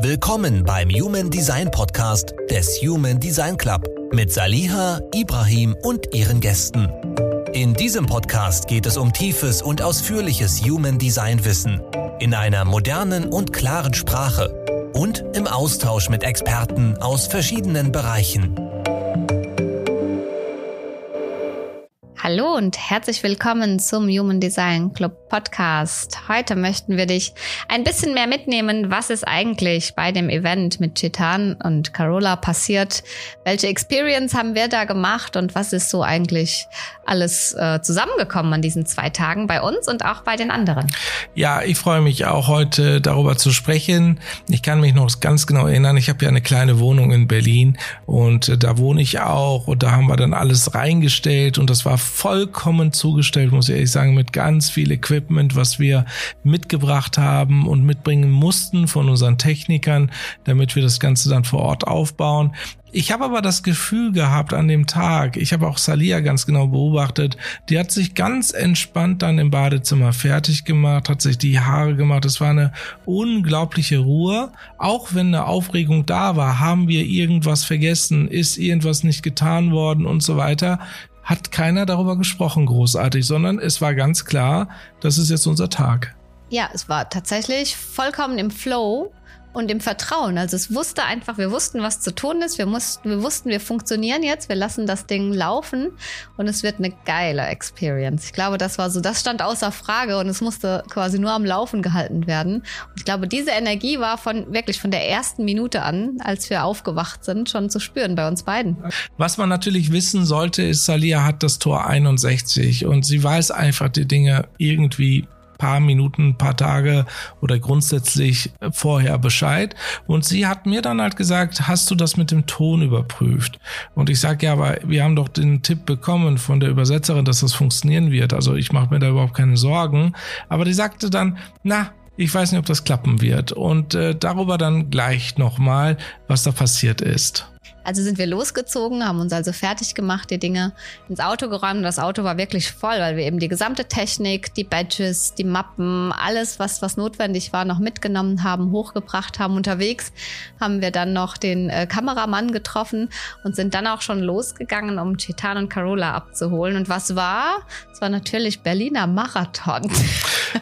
Willkommen beim Human Design Podcast des Human Design Club mit Saliha, Ibrahim und ihren Gästen. In diesem Podcast geht es um tiefes und ausführliches Human Design Wissen in einer modernen und klaren Sprache und im Austausch mit Experten aus verschiedenen Bereichen. Hallo und herzlich willkommen zum Human Design Club Podcast. Heute möchten wir dich ein bisschen mehr mitnehmen, was ist eigentlich bei dem Event mit Chetan und Carola passiert, welche Experience haben wir da gemacht und was ist so eigentlich alles äh, zusammengekommen an diesen zwei Tagen bei uns und auch bei den anderen. Ja, ich freue mich auch heute darüber zu sprechen. Ich kann mich noch ganz genau erinnern, ich habe ja eine kleine Wohnung in Berlin und äh, da wohne ich auch und da haben wir dann alles reingestellt und das war vollkommen zugestellt, muss ich ehrlich sagen, mit ganz viel Equipment, was wir mitgebracht haben und mitbringen mussten von unseren Technikern, damit wir das Ganze dann vor Ort aufbauen. Ich habe aber das Gefühl gehabt an dem Tag, ich habe auch Salia ganz genau beobachtet, die hat sich ganz entspannt dann im Badezimmer fertig gemacht, hat sich die Haare gemacht. Es war eine unglaubliche Ruhe. Auch wenn eine Aufregung da war, haben wir irgendwas vergessen, ist irgendwas nicht getan worden und so weiter hat keiner darüber gesprochen großartig, sondern es war ganz klar, das ist jetzt unser Tag. Ja, es war tatsächlich vollkommen im Flow und im Vertrauen. Also es wusste einfach, wir wussten, was zu tun ist. Wir, mussten, wir wussten, wir funktionieren jetzt, wir lassen das Ding laufen und es wird eine geile Experience. Ich glaube, das war so, das stand außer Frage und es musste quasi nur am Laufen gehalten werden. Und ich glaube, diese Energie war von wirklich von der ersten Minute an, als wir aufgewacht sind, schon zu spüren bei uns beiden. Was man natürlich wissen sollte, ist, Salia hat das Tor 61 und sie weiß einfach die Dinge irgendwie paar Minuten, paar Tage oder grundsätzlich vorher Bescheid. Und sie hat mir dann halt gesagt, hast du das mit dem Ton überprüft? Und ich sage, ja, aber wir haben doch den Tipp bekommen von der Übersetzerin, dass das funktionieren wird. Also ich mache mir da überhaupt keine Sorgen. Aber die sagte dann, na, ich weiß nicht, ob das klappen wird. Und äh, darüber dann gleich nochmal, was da passiert ist. Also sind wir losgezogen, haben uns also fertig gemacht, die Dinge ins Auto geräumt. Das Auto war wirklich voll, weil wir eben die gesamte Technik, die Badges, die Mappen, alles, was, was notwendig war, noch mitgenommen haben, hochgebracht haben. Unterwegs haben wir dann noch den äh, Kameramann getroffen und sind dann auch schon losgegangen, um Chetan und Carola abzuholen. Und was war? Es war natürlich Berliner Marathon.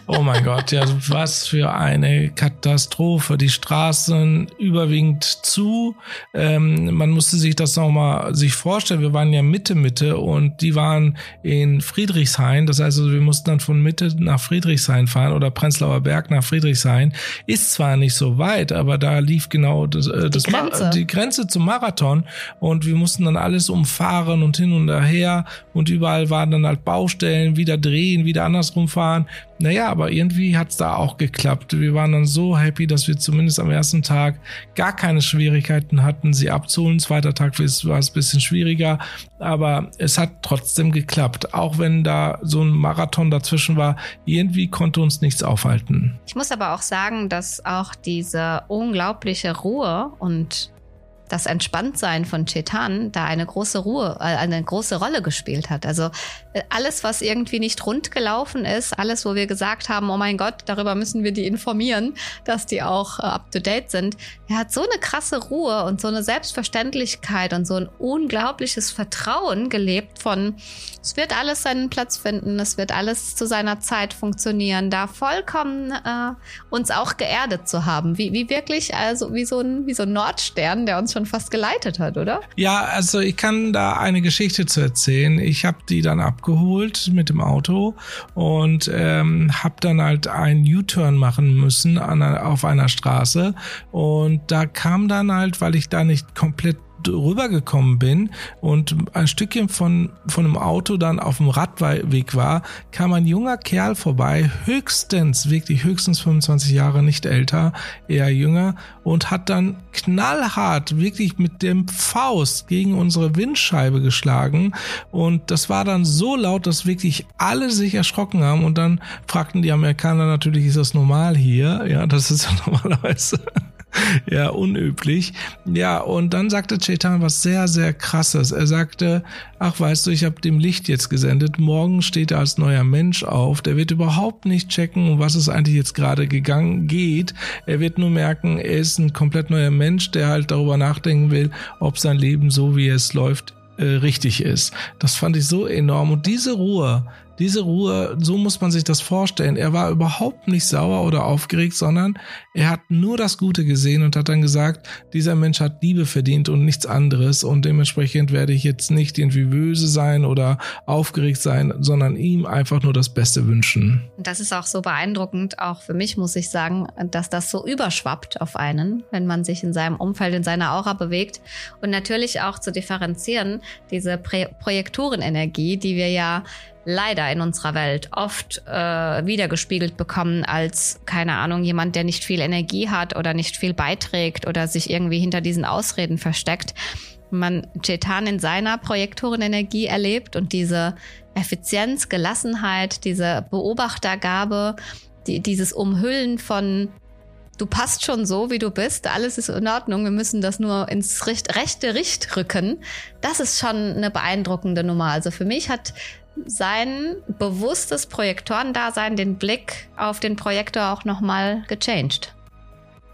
Oh mein Gott, ja, was für eine Katastrophe. Die Straßen überwiegend zu. Ähm, man musste sich das nochmal sich vorstellen. Wir waren ja Mitte, Mitte und die waren in Friedrichshain. Das heißt, also, wir mussten dann von Mitte nach Friedrichshain fahren oder Prenzlauer Berg nach Friedrichshain. Ist zwar nicht so weit, aber da lief genau das, äh, das die, Grenze. die Grenze zum Marathon und wir mussten dann alles umfahren und hin und her und überall waren dann halt Baustellen, wieder drehen, wieder andersrum fahren. Naja, aber irgendwie hat's da auch geklappt. Wir waren dann so happy, dass wir zumindest am ersten Tag gar keine Schwierigkeiten hatten, sie abzuholen. Zweiter Tag war es ein bisschen schwieriger, aber es hat trotzdem geklappt. Auch wenn da so ein Marathon dazwischen war, irgendwie konnte uns nichts aufhalten. Ich muss aber auch sagen, dass auch diese unglaubliche Ruhe und das Entspanntsein von Chetan da eine große Ruhe, äh, eine große Rolle gespielt hat. Also äh, alles, was irgendwie nicht rund gelaufen ist, alles, wo wir gesagt haben, oh mein Gott, darüber müssen wir die informieren, dass die auch uh, up to date sind. Er hat so eine krasse Ruhe und so eine Selbstverständlichkeit und so ein unglaubliches Vertrauen gelebt von, es wird alles seinen Platz finden, es wird alles zu seiner Zeit funktionieren, da vollkommen äh, uns auch geerdet zu haben, wie, wie wirklich, also wie so ein, wie so ein Nordstern, der uns schon fast geleitet hat, oder? Ja, also ich kann da eine Geschichte zu erzählen. Ich habe die dann abgeholt mit dem Auto und ähm, habe dann halt einen U-Turn machen müssen an, auf einer Straße und da kam dann halt, weil ich da nicht komplett rübergekommen bin und ein Stückchen von, von einem Auto dann auf dem Radweg war, kam ein junger Kerl vorbei, höchstens, wirklich höchstens 25 Jahre, nicht älter, eher jünger, und hat dann knallhart, wirklich mit dem Faust gegen unsere Windscheibe geschlagen. Und das war dann so laut, dass wirklich alle sich erschrocken haben. Und dann fragten die Amerikaner natürlich, ist das normal hier? Ja, das ist ja normalerweise ja, unüblich. Ja, und dann sagte Chetan was sehr, sehr krasses. Er sagte, ach weißt du, ich habe dem Licht jetzt gesendet, morgen steht er als neuer Mensch auf, der wird überhaupt nicht checken, um was es eigentlich jetzt gerade gegangen geht. Er wird nur merken, er ist ein komplett neuer Mensch, der halt darüber nachdenken will, ob sein Leben so wie es läuft äh, richtig ist. Das fand ich so enorm. Und diese Ruhe, diese Ruhe, so muss man sich das vorstellen. Er war überhaupt nicht sauer oder aufgeregt, sondern er hat nur das Gute gesehen und hat dann gesagt, dieser Mensch hat Liebe verdient und nichts anderes und dementsprechend werde ich jetzt nicht irgendwie böse sein oder aufgeregt sein, sondern ihm einfach nur das Beste wünschen. Das ist auch so beeindruckend, auch für mich muss ich sagen, dass das so überschwappt auf einen, wenn man sich in seinem Umfeld, in seiner Aura bewegt und natürlich auch zu differenzieren, diese Projektorenenergie, die wir ja leider in unserer Welt oft äh, wiedergespiegelt bekommen als, keine Ahnung, jemand, der nicht viel Energie hat oder nicht viel beiträgt oder sich irgendwie hinter diesen Ausreden versteckt. Man Chetan in seiner Projektorenenergie erlebt und diese Effizienz, Gelassenheit, diese Beobachtergabe, die, dieses Umhüllen von du passt schon so, wie du bist, alles ist in Ordnung, wir müssen das nur ins rechte Richt rücken. Das ist schon eine beeindruckende Nummer. Also für mich hat sein bewusstes Projektorendasein, den Blick auf den Projektor auch nochmal gechanged.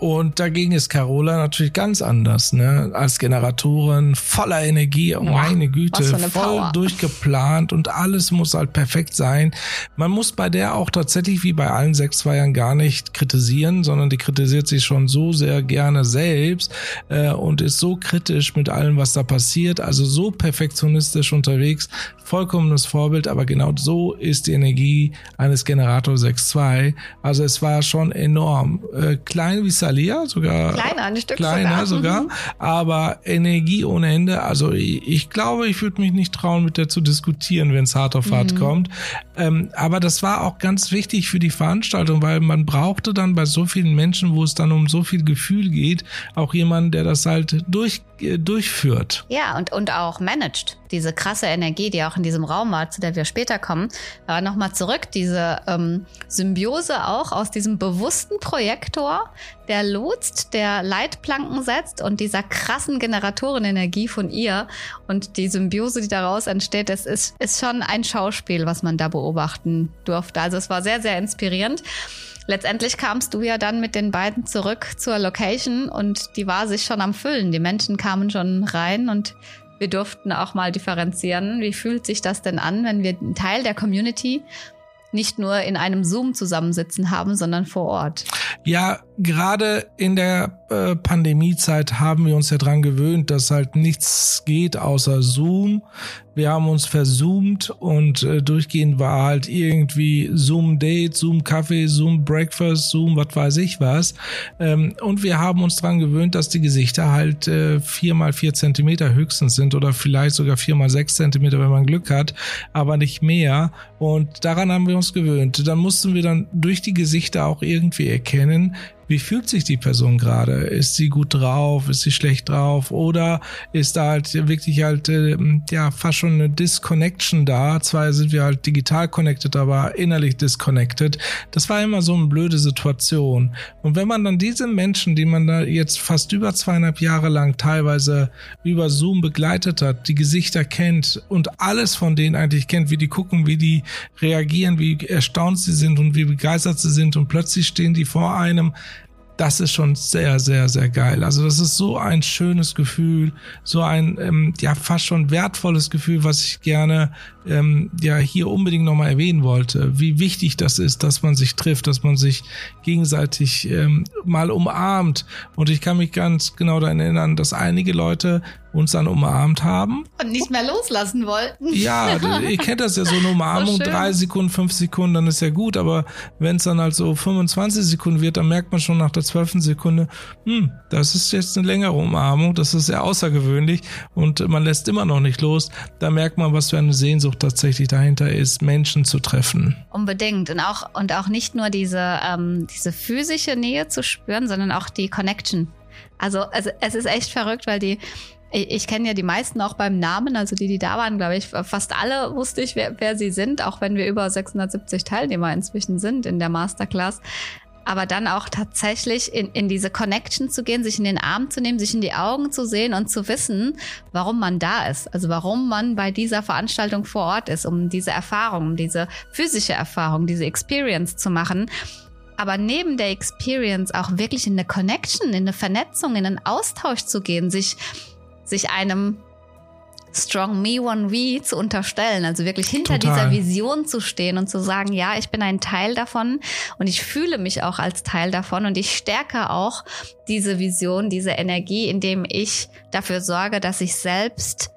Und dagegen ist Carola natürlich ganz anders, ne? Als Generatorin voller Energie, oh meine Güte, voll Power. durchgeplant und alles muss halt perfekt sein. Man muss bei der auch tatsächlich wie bei allen sechs Zweiern gar nicht kritisieren, sondern die kritisiert sich schon so sehr gerne selbst äh, und ist so kritisch mit allem, was da passiert, also so perfektionistisch unterwegs, vollkommenes Vorbild, aber genau so ist die Energie eines Generator 6.2. Also es war schon enorm. Äh, klein wie Thalia, sogar kleiner, ein Stück kleiner sogar, sogar mhm. aber Energie ohne Ende. Also ich, ich glaube, ich würde mich nicht trauen, mit der zu diskutieren, wenn es hart auf hart mhm. kommt. Ähm, aber das war auch ganz wichtig für die Veranstaltung, weil man brauchte dann bei so vielen Menschen, wo es dann um so viel Gefühl geht, auch jemanden, der das halt durch, durchführt. Ja, und, und auch managt. Diese krasse Energie, die auch in diesem Raum war, zu der wir später kommen. Aber nochmal zurück, diese ähm, Symbiose auch aus diesem bewussten Projektor, der lotst, der Leitplanken setzt und dieser krassen Generatorenenergie von ihr und die Symbiose, die daraus entsteht, das ist, ist schon ein Schauspiel, was man da beobachten durfte. Also es war sehr, sehr inspirierend. Letztendlich kamst du ja dann mit den beiden zurück zur Location und die war sich schon am Füllen. Die Menschen kamen schon rein und wir durften auch mal differenzieren. Wie fühlt sich das denn an, wenn wir einen Teil der Community nicht nur in einem Zoom zusammensitzen haben, sondern vor Ort? Ja, gerade in der äh, Pandemiezeit haben wir uns ja dran gewöhnt, dass halt nichts geht außer Zoom. Wir haben uns verzoomt und äh, durchgehend war halt irgendwie Zoom Date, Zoom Kaffee, Zoom Breakfast, Zoom was weiß ich was. Ähm, und wir haben uns dran gewöhnt, dass die Gesichter halt äh, vier mal vier Zentimeter höchstens sind oder vielleicht sogar vier mal sechs Zentimeter, wenn man Glück hat, aber nicht mehr. Und daran haben wir uns gewöhnt. Dann mussten wir dann durch die Gesichter auch irgendwie erkennen, wie fühlt sich die Person gerade? Ist sie gut drauf? Ist sie schlecht drauf? Oder ist da halt wirklich halt, äh, ja, fast schon eine Disconnection da? Zwar sind wir halt digital connected, aber innerlich disconnected. Das war immer so eine blöde Situation. Und wenn man dann diese Menschen, die man da jetzt fast über zweieinhalb Jahre lang teilweise über Zoom begleitet hat, die Gesichter kennt und alles von denen eigentlich kennt, wie die gucken, wie die reagieren, wie erstaunt sie sind und wie begeistert sie sind und plötzlich stehen die vor einem das ist schon sehr, sehr, sehr geil. Also das ist so ein schönes Gefühl, so ein ähm, ja fast schon wertvolles Gefühl, was ich gerne ähm, ja hier unbedingt nochmal erwähnen wollte. Wie wichtig das ist, dass man sich trifft, dass man sich gegenseitig ähm, mal umarmt. Und ich kann mich ganz genau daran erinnern, dass einige Leute uns dann umarmt haben. Und nicht mehr loslassen wollten. Ja, ihr kennt das ja so eine Umarmung, so drei Sekunden, fünf Sekunden, dann ist ja gut, aber wenn es dann halt so 25 Sekunden wird, dann merkt man schon nach der zwölften Sekunde, hm, das ist jetzt eine längere Umarmung, das ist sehr außergewöhnlich und man lässt immer noch nicht los. Da merkt man, was für eine Sehnsucht tatsächlich dahinter ist, Menschen zu treffen. Unbedingt. Und auch, und auch nicht nur diese, ähm, diese physische Nähe zu spüren, sondern auch die Connection. Also, also es ist echt verrückt, weil die, ich, ich kenne ja die meisten auch beim Namen, also die, die da waren, glaube ich, fast alle wusste ich, wer, wer sie sind, auch wenn wir über 670 Teilnehmer inzwischen sind in der Masterclass. aber dann auch tatsächlich in, in diese Connection zu gehen, sich in den Arm zu nehmen, sich in die Augen zu sehen und zu wissen, warum man da ist. Also warum man bei dieser Veranstaltung vor Ort ist, um diese Erfahrung, diese physische Erfahrung, diese Experience zu machen. Aber neben der Experience auch wirklich in eine Connection, in eine Vernetzung, in einen Austausch zu gehen, sich, sich einem Strong Me One V zu unterstellen, also wirklich hinter Total. dieser Vision zu stehen und zu sagen, ja, ich bin ein Teil davon und ich fühle mich auch als Teil davon und ich stärke auch diese Vision, diese Energie, indem ich dafür sorge, dass ich selbst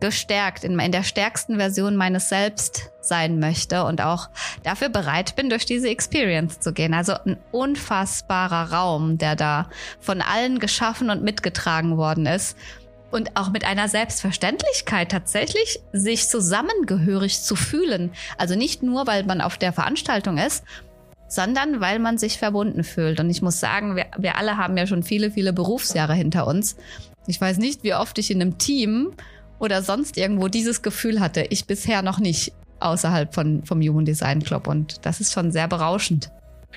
gestärkt in, in der stärksten Version meines Selbst sein möchte und auch dafür bereit bin, durch diese Experience zu gehen. Also ein unfassbarer Raum, der da von allen geschaffen und mitgetragen worden ist und auch mit einer Selbstverständlichkeit tatsächlich sich zusammengehörig zu fühlen. Also nicht nur, weil man auf der Veranstaltung ist, sondern weil man sich verbunden fühlt. Und ich muss sagen, wir, wir alle haben ja schon viele, viele Berufsjahre hinter uns. Ich weiß nicht, wie oft ich in einem Team oder sonst irgendwo dieses Gefühl hatte. Ich bisher noch nicht außerhalb von, vom Human Design Club. Und das ist schon sehr berauschend.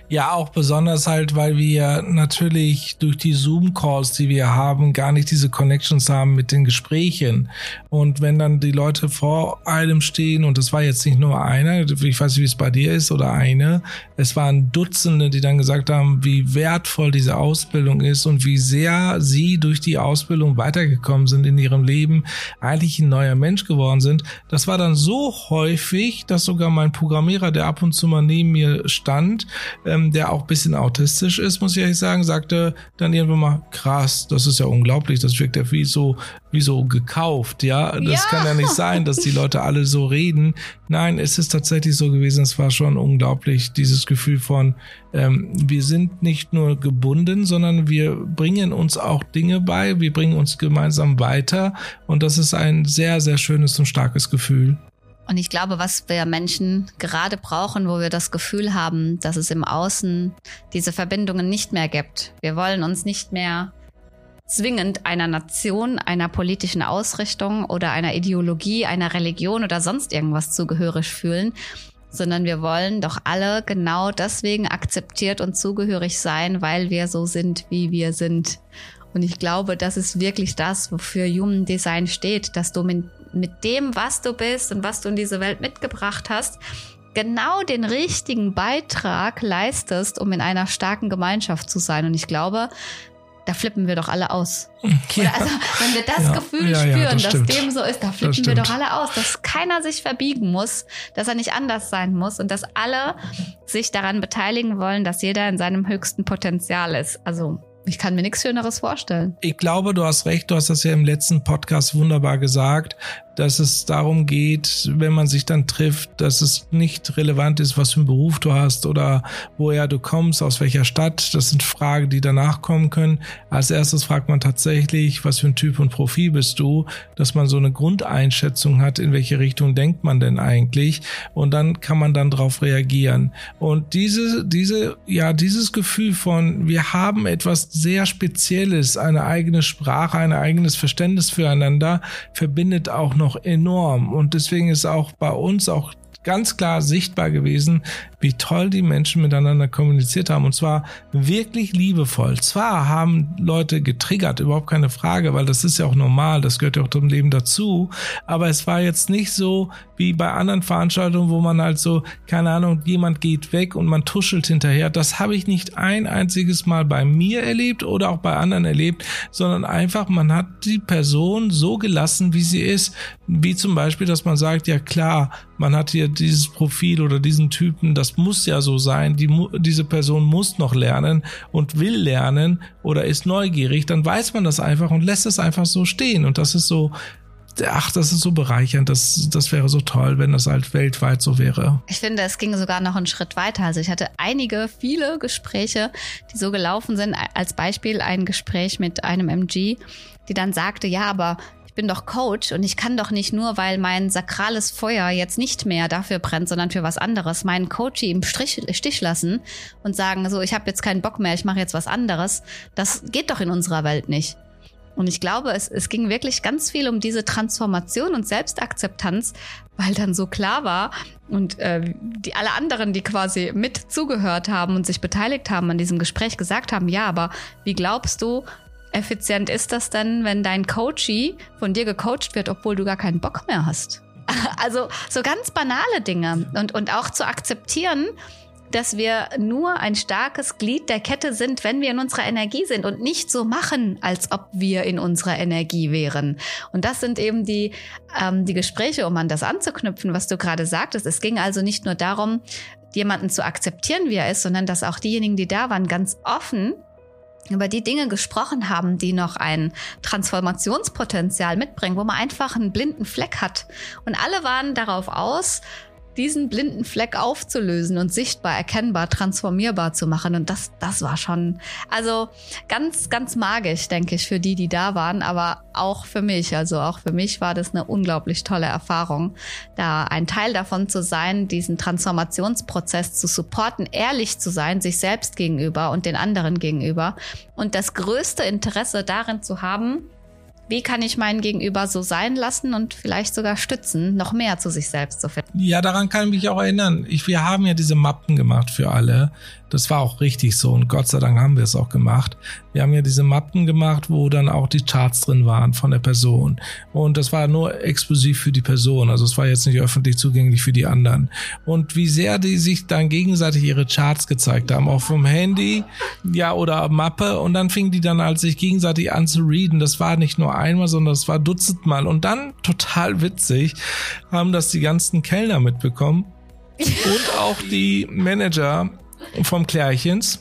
Ja, auch besonders halt, weil wir natürlich durch die Zoom-Calls, die wir haben, gar nicht diese Connections haben mit den Gesprächen. Und wenn dann die Leute vor einem stehen, und das war jetzt nicht nur einer, ich weiß nicht, wie es bei dir ist, oder eine, es waren Dutzende, die dann gesagt haben, wie wertvoll diese Ausbildung ist und wie sehr sie durch die Ausbildung weitergekommen sind in ihrem Leben, eigentlich ein neuer Mensch geworden sind. Das war dann so häufig, dass sogar mein Programmierer, der ab und zu mal neben mir stand, ähm, der auch bisschen autistisch ist, muss ich ehrlich sagen, sagte dann irgendwann mal, krass, das ist ja unglaublich, das wirkt ja wie so, wie so gekauft, ja. Das ja. kann ja nicht sein, dass die Leute alle so reden. Nein, es ist tatsächlich so gewesen, es war schon unglaublich, dieses Gefühl von, ähm, wir sind nicht nur gebunden, sondern wir bringen uns auch Dinge bei, wir bringen uns gemeinsam weiter und das ist ein sehr, sehr schönes und starkes Gefühl. Und ich glaube, was wir Menschen gerade brauchen, wo wir das Gefühl haben, dass es im Außen diese Verbindungen nicht mehr gibt. Wir wollen uns nicht mehr zwingend einer Nation, einer politischen Ausrichtung oder einer Ideologie, einer Religion oder sonst irgendwas zugehörig fühlen, sondern wir wollen doch alle genau deswegen akzeptiert und zugehörig sein, weil wir so sind, wie wir sind. Und ich glaube, das ist wirklich das, wofür Human Design steht, dass du mit, dem, was du bist und was du in diese Welt mitgebracht hast, genau den richtigen Beitrag leistest, um in einer starken Gemeinschaft zu sein. Und ich glaube, da flippen wir doch alle aus. Ja. also, wenn wir das ja, Gefühl ja, spüren, das dass dem so ist, da flippen wir doch alle aus, dass keiner sich verbiegen muss, dass er nicht anders sein muss und dass alle sich daran beteiligen wollen, dass jeder in seinem höchsten Potenzial ist. Also ich kann mir nichts Schöneres vorstellen. Ich glaube, du hast recht. Du hast das ja im letzten Podcast wunderbar gesagt dass es darum geht, wenn man sich dann trifft, dass es nicht relevant ist, was für einen Beruf du hast oder woher du kommst, aus welcher Stadt. Das sind Fragen, die danach kommen können. Als erstes fragt man tatsächlich, was für ein Typ und Profil bist du, dass man so eine Grundeinschätzung hat, in welche Richtung denkt man denn eigentlich und dann kann man dann darauf reagieren. Und diese, diese, ja, dieses Gefühl von, wir haben etwas sehr Spezielles, eine eigene Sprache, ein eigenes Verständnis füreinander, verbindet auch noch noch enorm. Und deswegen ist auch bei uns auch ganz klar sichtbar gewesen, wie toll die Menschen miteinander kommuniziert haben. Und zwar wirklich liebevoll. Zwar haben Leute getriggert, überhaupt keine Frage, weil das ist ja auch normal, das gehört ja auch zum Leben dazu. Aber es war jetzt nicht so wie bei anderen Veranstaltungen, wo man halt so, keine Ahnung, jemand geht weg und man tuschelt hinterher. Das habe ich nicht ein einziges Mal bei mir erlebt oder auch bei anderen erlebt, sondern einfach, man hat die Person so gelassen, wie sie ist. Wie zum Beispiel, dass man sagt, ja klar, man hat hier dieses Profil oder diesen Typen, das muss ja so sein, die, diese Person muss noch lernen und will lernen oder ist neugierig, dann weiß man das einfach und lässt es einfach so stehen. Und das ist so, ach, das ist so bereichernd, das, das wäre so toll, wenn das halt weltweit so wäre. Ich finde, es ging sogar noch einen Schritt weiter. Also ich hatte einige, viele Gespräche, die so gelaufen sind. Als Beispiel ein Gespräch mit einem MG, die dann sagte, ja, aber ich bin doch Coach und ich kann doch nicht nur, weil mein sakrales Feuer jetzt nicht mehr dafür brennt, sondern für was anderes, meinen Coach im Strich, Stich lassen und sagen, so, ich habe jetzt keinen Bock mehr, ich mache jetzt was anderes. Das geht doch in unserer Welt nicht. Und ich glaube, es, es ging wirklich ganz viel um diese Transformation und Selbstakzeptanz, weil dann so klar war und äh, die alle anderen, die quasi mit zugehört haben und sich beteiligt haben an diesem Gespräch, gesagt haben, ja, aber wie glaubst du, effizient ist das denn, wenn dein Coachie von dir gecoacht wird, obwohl du gar keinen Bock mehr hast? Also so ganz banale Dinge und, und auch zu akzeptieren, dass wir nur ein starkes Glied der Kette sind, wenn wir in unserer Energie sind und nicht so machen, als ob wir in unserer Energie wären. Und das sind eben die, ähm, die Gespräche, um an das anzuknüpfen, was du gerade sagtest. Es ging also nicht nur darum, jemanden zu akzeptieren, wie er ist, sondern dass auch diejenigen, die da waren, ganz offen über die Dinge gesprochen haben, die noch ein Transformationspotenzial mitbringen, wo man einfach einen blinden Fleck hat. Und alle waren darauf aus, diesen blinden Fleck aufzulösen und sichtbar, erkennbar, transformierbar zu machen. Und das, das war schon, also ganz, ganz magisch, denke ich, für die, die da waren, aber auch für mich. Also auch für mich war das eine unglaublich tolle Erfahrung, da ein Teil davon zu sein, diesen Transformationsprozess zu supporten, ehrlich zu sein, sich selbst gegenüber und den anderen gegenüber und das größte Interesse darin zu haben, wie kann ich meinen Gegenüber so sein lassen und vielleicht sogar stützen, noch mehr zu sich selbst zu finden? Ja, daran kann ich mich auch erinnern. Ich, wir haben ja diese Mappen gemacht für alle. Das war auch richtig so und Gott sei Dank haben wir es auch gemacht. Wir haben ja diese Mappen gemacht, wo dann auch die Charts drin waren von der Person. Und das war nur exklusiv für die Person. Also es war jetzt nicht öffentlich zugänglich für die anderen. Und wie sehr die sich dann gegenseitig ihre Charts gezeigt haben, auch vom Handy, ja, oder Mappe. Und dann fingen die dann halt sich gegenseitig an zu reden. Das war nicht nur einmal, sondern das war dutzendmal. Und dann total witzig haben das die ganzen Kellner mitbekommen. und auch die Manager vom Klärchens.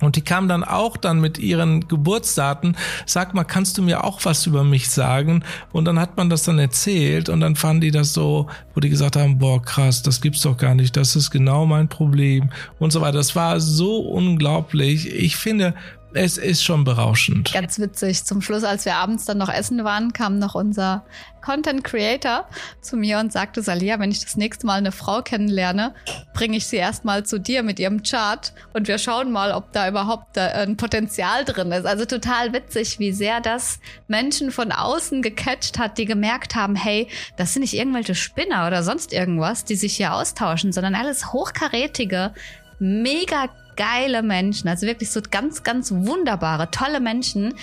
Und die kamen dann auch dann mit ihren Geburtsdaten, sag mal, kannst du mir auch was über mich sagen? Und dann hat man das dann erzählt und dann fanden die das so, wo die gesagt haben, boah, krass, das gibt's doch gar nicht, das ist genau mein Problem und so weiter. Das war so unglaublich. Ich finde, es ist schon berauschend. Ganz witzig. Zum Schluss, als wir abends dann noch essen waren, kam noch unser Content Creator zu mir und sagte, Salia, wenn ich das nächste Mal eine Frau kennenlerne, bringe ich sie erstmal zu dir mit ihrem Chart und wir schauen mal, ob da überhaupt ein Potenzial drin ist. Also total witzig, wie sehr das Menschen von außen gecatcht hat, die gemerkt haben, hey, das sind nicht irgendwelche Spinner oder sonst irgendwas, die sich hier austauschen, sondern alles hochkarätige, mega geile Menschen, also wirklich so ganz, ganz wunderbare, tolle Menschen.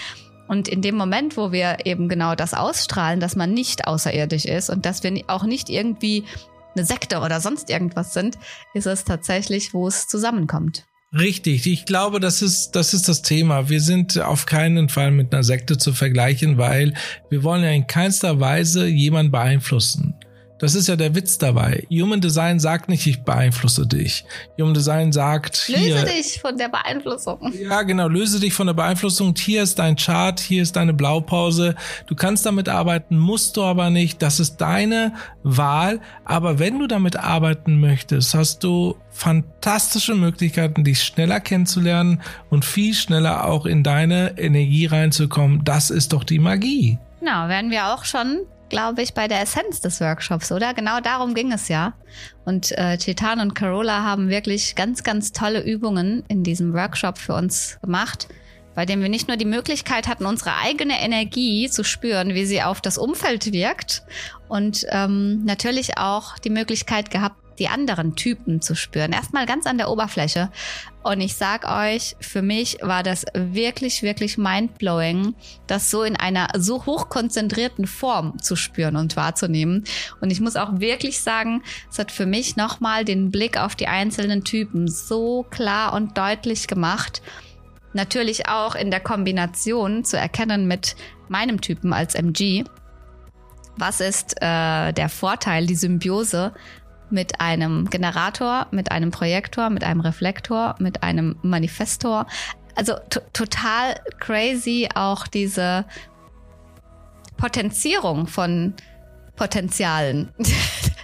Und in dem Moment, wo wir eben genau das ausstrahlen, dass man nicht außerirdisch ist und dass wir auch nicht irgendwie eine Sekte oder sonst irgendwas sind, ist es tatsächlich, wo es zusammenkommt. Richtig, ich glaube, das ist, das ist das Thema. Wir sind auf keinen Fall mit einer Sekte zu vergleichen, weil wir wollen ja in keinster Weise jemanden beeinflussen. Das ist ja der Witz dabei. Human Design sagt nicht, ich beeinflusse dich. Human Design sagt löse hier. Dich von der Beeinflussung. Ja, genau. Löse dich von der Beeinflussung. Hier ist dein Chart. Hier ist deine Blaupause. Du kannst damit arbeiten, musst du aber nicht. Das ist deine Wahl. Aber wenn du damit arbeiten möchtest, hast du fantastische Möglichkeiten, dich schneller kennenzulernen und viel schneller auch in deine Energie reinzukommen. Das ist doch die Magie. Genau, werden wir auch schon glaube ich, bei der Essenz des Workshops, oder? Genau darum ging es ja. Und äh, Chetan und Carola haben wirklich ganz, ganz tolle Übungen in diesem Workshop für uns gemacht, bei dem wir nicht nur die Möglichkeit hatten, unsere eigene Energie zu spüren, wie sie auf das Umfeld wirkt und ähm, natürlich auch die Möglichkeit gehabt, die anderen Typen zu spüren. Erstmal ganz an der Oberfläche. Und ich sag euch, für mich war das wirklich, wirklich mindblowing, das so in einer so hochkonzentrierten Form zu spüren und wahrzunehmen. Und ich muss auch wirklich sagen, es hat für mich nochmal den Blick auf die einzelnen Typen so klar und deutlich gemacht. Natürlich auch in der Kombination zu erkennen mit meinem Typen als MG. Was ist äh, der Vorteil, die Symbiose mit einem Generator, mit einem Projektor, mit einem Reflektor, mit einem Manifestor. Also total crazy auch diese Potenzierung von Potenzialen.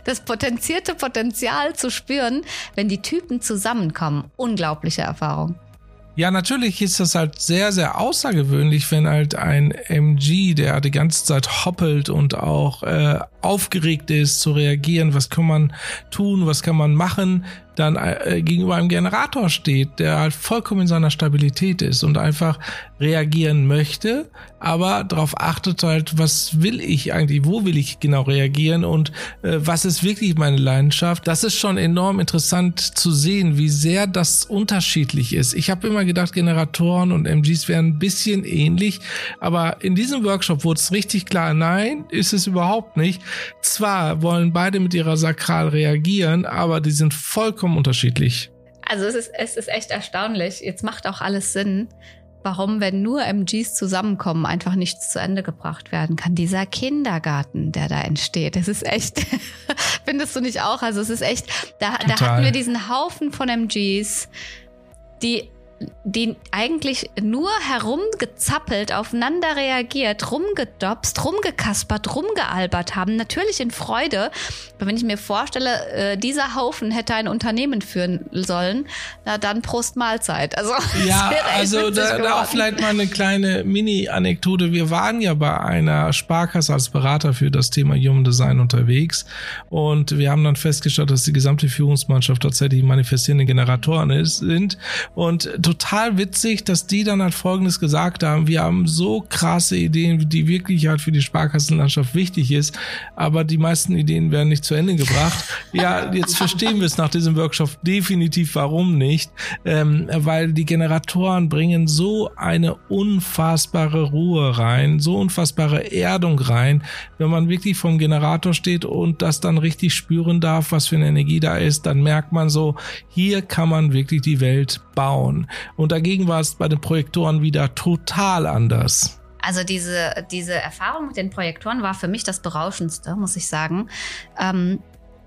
Das potenzierte Potenzial zu spüren, wenn die Typen zusammenkommen. Unglaubliche Erfahrung. Ja, natürlich ist das halt sehr, sehr außergewöhnlich, wenn halt ein MG, der die ganze Zeit hoppelt und auch äh, aufgeregt ist, zu reagieren, was kann man tun, was kann man machen, dann äh, gegenüber einem Generator steht, der halt vollkommen in seiner Stabilität ist und einfach reagieren möchte, aber darauf achtet halt, was will ich eigentlich, wo will ich genau reagieren und äh, was ist wirklich meine Leidenschaft. Das ist schon enorm interessant zu sehen, wie sehr das unterschiedlich ist. Ich habe immer gedacht, Generatoren und MGs wären ein bisschen ähnlich, aber in diesem Workshop wurde es richtig klar, nein, ist es überhaupt nicht. Zwar wollen beide mit ihrer Sakral reagieren, aber die sind vollkommen unterschiedlich. Also es ist, es ist echt erstaunlich. Jetzt macht auch alles Sinn warum, wenn nur MGs zusammenkommen, einfach nichts zu Ende gebracht werden kann. Dieser Kindergarten, der da entsteht, das ist echt, findest du nicht auch? Also es ist echt, da, da hatten wir diesen Haufen von MGs, die die eigentlich nur herumgezappelt, aufeinander reagiert, rumgedopst, rumgekaspert, rumgealbert haben, natürlich in Freude. Aber wenn ich mir vorstelle, äh, dieser Haufen hätte ein Unternehmen führen sollen, na dann Prost Mahlzeit. Also, ja, also da, da auch vielleicht mal eine kleine Mini-Anekdote. Wir waren ja bei einer Sparkasse als Berater für das Thema Human Design unterwegs und wir haben dann festgestellt, dass die gesamte Führungsmannschaft tatsächlich manifestierende Generatoren ist, sind und total witzig, dass die dann halt Folgendes gesagt haben. Wir haben so krasse Ideen, die wirklich halt für die Sparkassenlandschaft wichtig ist, aber die meisten Ideen werden nicht zu Ende gebracht. ja, jetzt verstehen wir es nach diesem Workshop definitiv, warum nicht. Ähm, weil die Generatoren bringen so eine unfassbare Ruhe rein, so unfassbare Erdung rein, wenn man wirklich vom Generator steht und das dann richtig spüren darf, was für eine Energie da ist, dann merkt man so, hier kann man wirklich die Welt bauen. Und dagegen war es bei den Projektoren wieder total anders. Also diese, diese Erfahrung mit den Projektoren war für mich das Berauschendste, muss ich sagen. Ähm,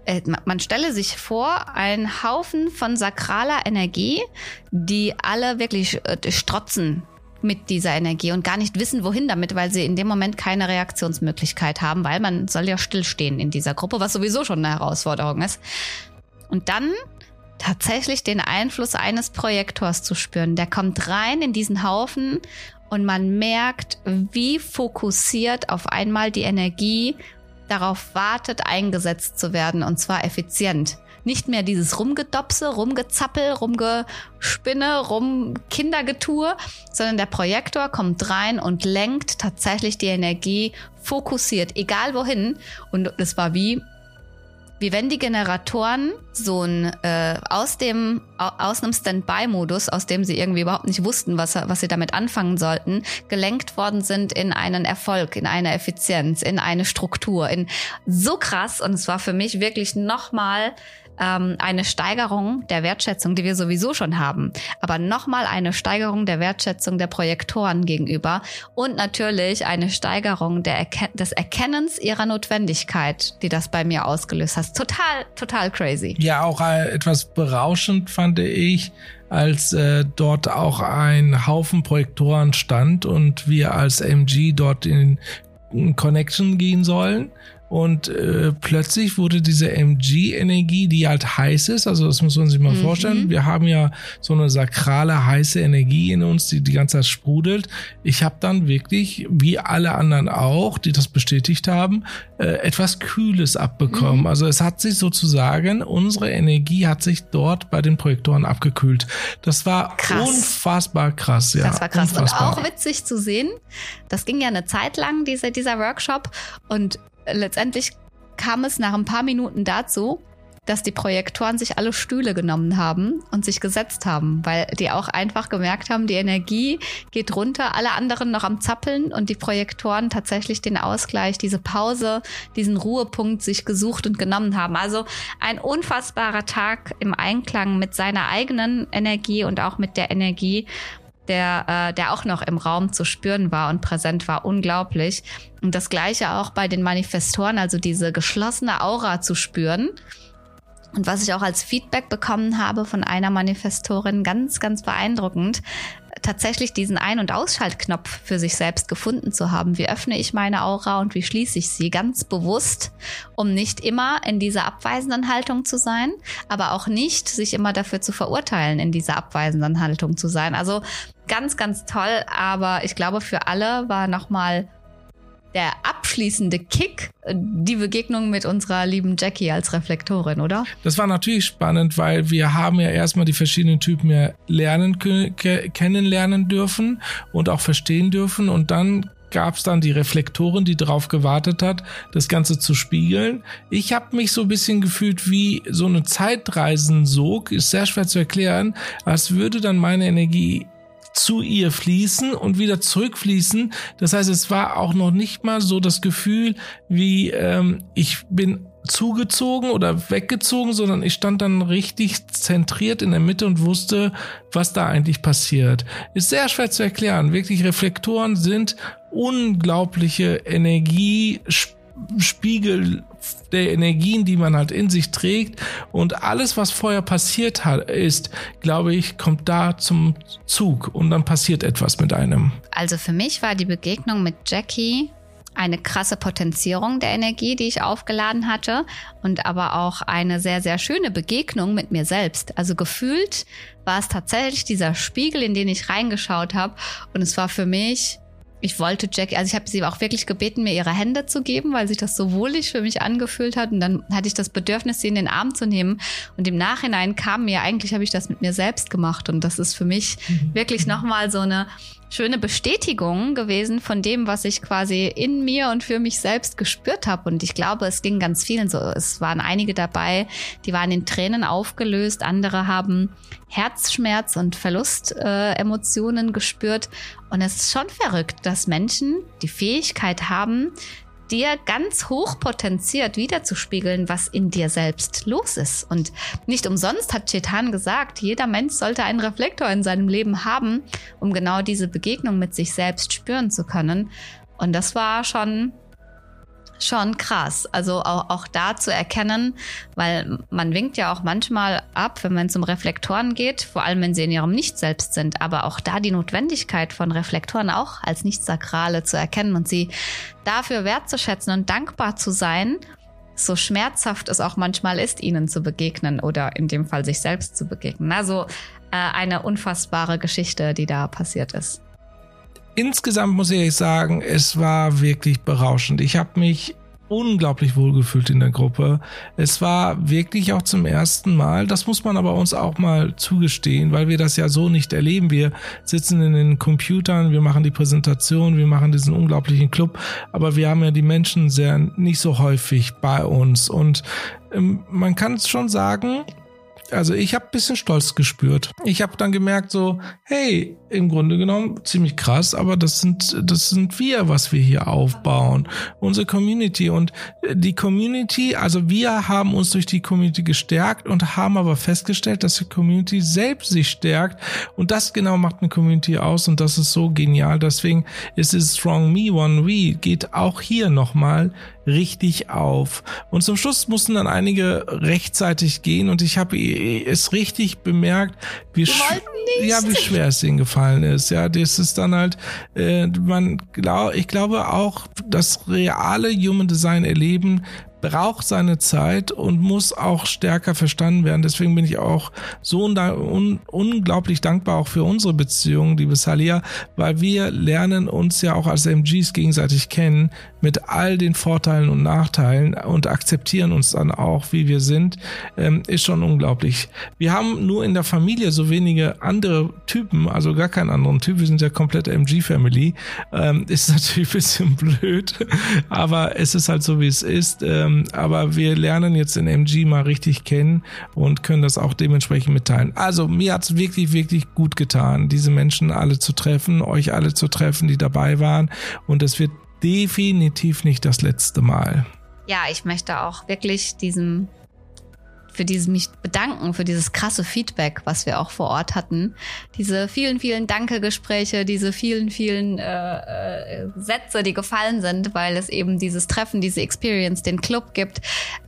äh, man stelle sich vor, ein Haufen von sakraler Energie, die alle wirklich äh, strotzen mit dieser Energie und gar nicht wissen, wohin damit, weil sie in dem Moment keine Reaktionsmöglichkeit haben, weil man soll ja stillstehen in dieser Gruppe, was sowieso schon eine Herausforderung ist. Und dann tatsächlich den Einfluss eines Projektors zu spüren. Der kommt rein in diesen Haufen und man merkt, wie fokussiert auf einmal die Energie darauf wartet, eingesetzt zu werden und zwar effizient. Nicht mehr dieses Rumgedopse, Rumgezappel, Rumgespinne, Rumkindergetue, sondern der Projektor kommt rein und lenkt tatsächlich die Energie fokussiert, egal wohin. Und es war wie, wie wenn die Generatoren so ein äh, aus dem aus einem Standby-Modus, aus dem sie irgendwie überhaupt nicht wussten, was, was sie damit anfangen sollten, gelenkt worden sind in einen Erfolg, in eine Effizienz, in eine Struktur, in so krass. Und es war für mich wirklich nochmal ähm, eine Steigerung der Wertschätzung, die wir sowieso schon haben, aber nochmal eine Steigerung der Wertschätzung der Projektoren gegenüber und natürlich eine Steigerung der Erken des Erkennens ihrer Notwendigkeit, die das bei mir ausgelöst hat. Total, total crazy. Ja, auch äh, etwas berauschend fand ich, als äh, dort auch ein Haufen Projektoren stand und wir als MG dort in Connection gehen sollen und äh, plötzlich wurde diese MG-Energie, die halt heiß ist, also das muss man sich mal mhm. vorstellen. Wir haben ja so eine sakrale heiße Energie in uns, die die ganze Zeit sprudelt. Ich habe dann wirklich, wie alle anderen auch, die das bestätigt haben, äh, etwas Kühles abbekommen. Mhm. Also es hat sich sozusagen, unsere Energie hat sich dort bei den Projektoren abgekühlt. Das war krass. unfassbar krass. Ja, das war krass. Unfassbar. Und auch witzig zu sehen. Das ging ja eine Zeit lang, diese, dieser Workshop. Und letztendlich kam es nach ein paar Minuten dazu, dass die Projektoren sich alle Stühle genommen haben und sich gesetzt haben, weil die auch einfach gemerkt haben, die Energie geht runter, alle anderen noch am Zappeln und die Projektoren tatsächlich den Ausgleich, diese Pause, diesen Ruhepunkt sich gesucht und genommen haben. Also ein unfassbarer Tag im Einklang mit seiner eigenen Energie und auch mit der Energie der, äh, der auch noch im Raum zu spüren war und präsent war, unglaublich. Und das gleiche auch bei den Manifestoren, also diese geschlossene Aura zu spüren. Und was ich auch als Feedback bekommen habe von einer Manifestorin, ganz, ganz beeindruckend, tatsächlich diesen Ein- und Ausschaltknopf für sich selbst gefunden zu haben. Wie öffne ich meine Aura und wie schließe ich sie ganz bewusst, um nicht immer in dieser abweisenden Haltung zu sein, aber auch nicht sich immer dafür zu verurteilen, in dieser abweisenden Haltung zu sein. Also ganz, ganz toll, aber ich glaube, für alle war nochmal der abschließende Kick äh, die Begegnung mit unserer lieben Jackie als Reflektorin, oder? Das war natürlich spannend, weil wir haben ja erstmal die verschiedenen Typen ja lernen kennenlernen dürfen und auch verstehen dürfen und dann gab es dann die Reflektoren, die darauf gewartet hat, das Ganze zu spiegeln. Ich habe mich so ein bisschen gefühlt wie so eine Zeitreisensog, ist sehr schwer zu erklären, als würde dann meine Energie zu ihr fließen und wieder zurückfließen. Das heißt, es war auch noch nicht mal so das Gefühl, wie ähm, ich bin zugezogen oder weggezogen, sondern ich stand dann richtig zentriert in der Mitte und wusste, was da eigentlich passiert. Ist sehr schwer zu erklären. Wirklich Reflektoren sind unglaubliche Energiespiegel der Energien, die man halt in sich trägt und alles, was vorher passiert hat, ist, glaube ich, kommt da zum Zug und dann passiert etwas mit einem. Also für mich war die Begegnung mit Jackie eine krasse Potenzierung der Energie, die ich aufgeladen hatte und aber auch eine sehr, sehr schöne Begegnung mit mir selbst. Also gefühlt war es tatsächlich dieser Spiegel, in den ich reingeschaut habe und es war für mich ich wollte Jackie, also ich habe sie auch wirklich gebeten, mir ihre Hände zu geben, weil sich das so wohlig für mich angefühlt hat. Und dann hatte ich das Bedürfnis, sie in den Arm zu nehmen. Und im Nachhinein kam mir, eigentlich habe ich das mit mir selbst gemacht. Und das ist für mich mhm. wirklich nochmal so eine schöne Bestätigung gewesen von dem, was ich quasi in mir und für mich selbst gespürt habe. Und ich glaube, es ging ganz vielen so. Es waren einige dabei, die waren in Tränen aufgelöst, andere haben Herzschmerz und Verlustemotionen äh, gespürt. Und es ist schon verrückt, dass Menschen die Fähigkeit haben, dir ganz hoch potenziert wiederzuspiegeln, was in dir selbst los ist. Und nicht umsonst hat Chetan gesagt, jeder Mensch sollte einen Reflektor in seinem Leben haben, um genau diese Begegnung mit sich selbst spüren zu können. Und das war schon schon krass. Also auch, auch da zu erkennen, weil man winkt ja auch manchmal ab, wenn man zum Reflektoren geht, vor allem wenn sie in ihrem Nicht-Selbst sind. Aber auch da die Notwendigkeit von Reflektoren auch als Nicht-Sakrale zu erkennen und sie dafür wertzuschätzen und dankbar zu sein, so schmerzhaft es auch manchmal ist, ihnen zu begegnen oder in dem Fall sich selbst zu begegnen. Also äh, eine unfassbare Geschichte, die da passiert ist insgesamt muss ich sagen, es war wirklich berauschend. Ich habe mich unglaublich wohlgefühlt in der Gruppe. Es war wirklich auch zum ersten Mal, das muss man aber uns auch mal zugestehen, weil wir das ja so nicht erleben. Wir sitzen in den Computern, wir machen die Präsentation, wir machen diesen unglaublichen Club, aber wir haben ja die Menschen sehr nicht so häufig bei uns und ähm, man kann es schon sagen, also ich habe bisschen Stolz gespürt. Ich habe dann gemerkt so, hey, im Grunde genommen ziemlich krass, aber das sind das sind wir, was wir hier aufbauen, unsere Community und die Community, also wir haben uns durch die Community gestärkt und haben aber festgestellt, dass die Community selbst sich stärkt und das genau macht eine Community aus und das ist so genial. Deswegen ist es Strong Me One We geht auch hier nochmal richtig auf. Und zum Schluss mussten dann einige rechtzeitig gehen und ich habe es richtig bemerkt, wie, ja, wie schwer es ihnen gefallen ist. Ja, das ist dann halt, äh, man glaub, ich glaube auch, das reale Human Design erleben braucht seine Zeit und muss auch stärker verstanden werden. Deswegen bin ich auch so un unglaublich dankbar auch für unsere Beziehung, liebe Salia, weil wir lernen uns ja auch als MGs gegenseitig kennen mit all den Vorteilen und Nachteilen und akzeptieren uns dann auch, wie wir sind, ähm, ist schon unglaublich. Wir haben nur in der Familie so wenige andere Typen, also gar keinen anderen Typ. Wir sind ja komplett MG-Family. Ähm, ist natürlich ein bisschen blöd, aber es ist halt so, wie es ist. Ähm, aber wir lernen jetzt den MG mal richtig kennen und können das auch dementsprechend mitteilen. Also mir hat's wirklich, wirklich gut getan, diese Menschen alle zu treffen, euch alle zu treffen, die dabei waren. Und es wird definitiv nicht das letzte Mal. Ja, ich möchte auch wirklich diesem für dieses mich bedanken, für dieses krasse Feedback, was wir auch vor Ort hatten. Diese vielen, vielen Danke-Gespräche, diese vielen, vielen äh, äh, Sätze, die gefallen sind, weil es eben dieses Treffen, diese Experience, den Club gibt.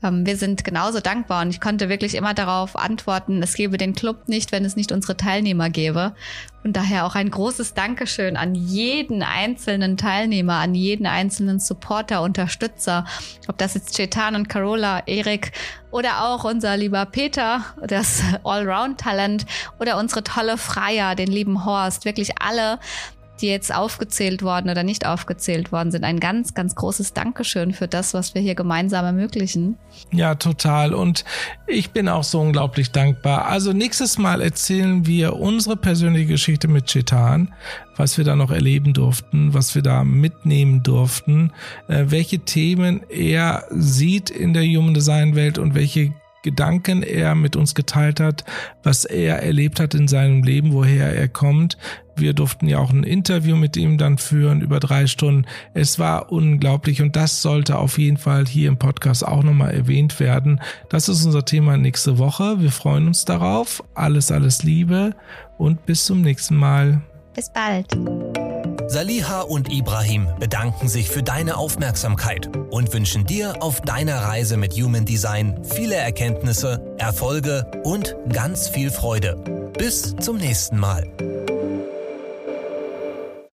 Ähm, wir sind genauso dankbar und ich konnte wirklich immer darauf antworten, es gäbe den Club nicht, wenn es nicht unsere Teilnehmer gäbe. Und daher auch ein großes Dankeschön an jeden einzelnen Teilnehmer, an jeden einzelnen Supporter, Unterstützer, ob das jetzt Chetan und Carola, Erik oder auch unser lieber Peter, das Allround-Talent oder unsere tolle Freier, den lieben Horst, wirklich alle, die jetzt aufgezählt worden oder nicht aufgezählt worden sind, ein ganz, ganz großes Dankeschön für das, was wir hier gemeinsam ermöglichen. Ja, total. Und ich bin auch so unglaublich dankbar. Also nächstes Mal erzählen wir unsere persönliche Geschichte mit Chetan, was wir da noch erleben durften, was wir da mitnehmen durften, äh, welche Themen er sieht in der Human Design Welt und welche Gedanken er mit uns geteilt hat, was er erlebt hat in seinem Leben, woher er kommt. Wir durften ja auch ein Interview mit ihm dann führen über drei Stunden. Es war unglaublich und das sollte auf jeden Fall hier im Podcast auch nochmal erwähnt werden. Das ist unser Thema nächste Woche. Wir freuen uns darauf. Alles, alles Liebe und bis zum nächsten Mal. Bis bald. Saliha und Ibrahim bedanken sich für deine Aufmerksamkeit und wünschen dir auf deiner Reise mit Human Design viele Erkenntnisse, Erfolge und ganz viel Freude. Bis zum nächsten Mal.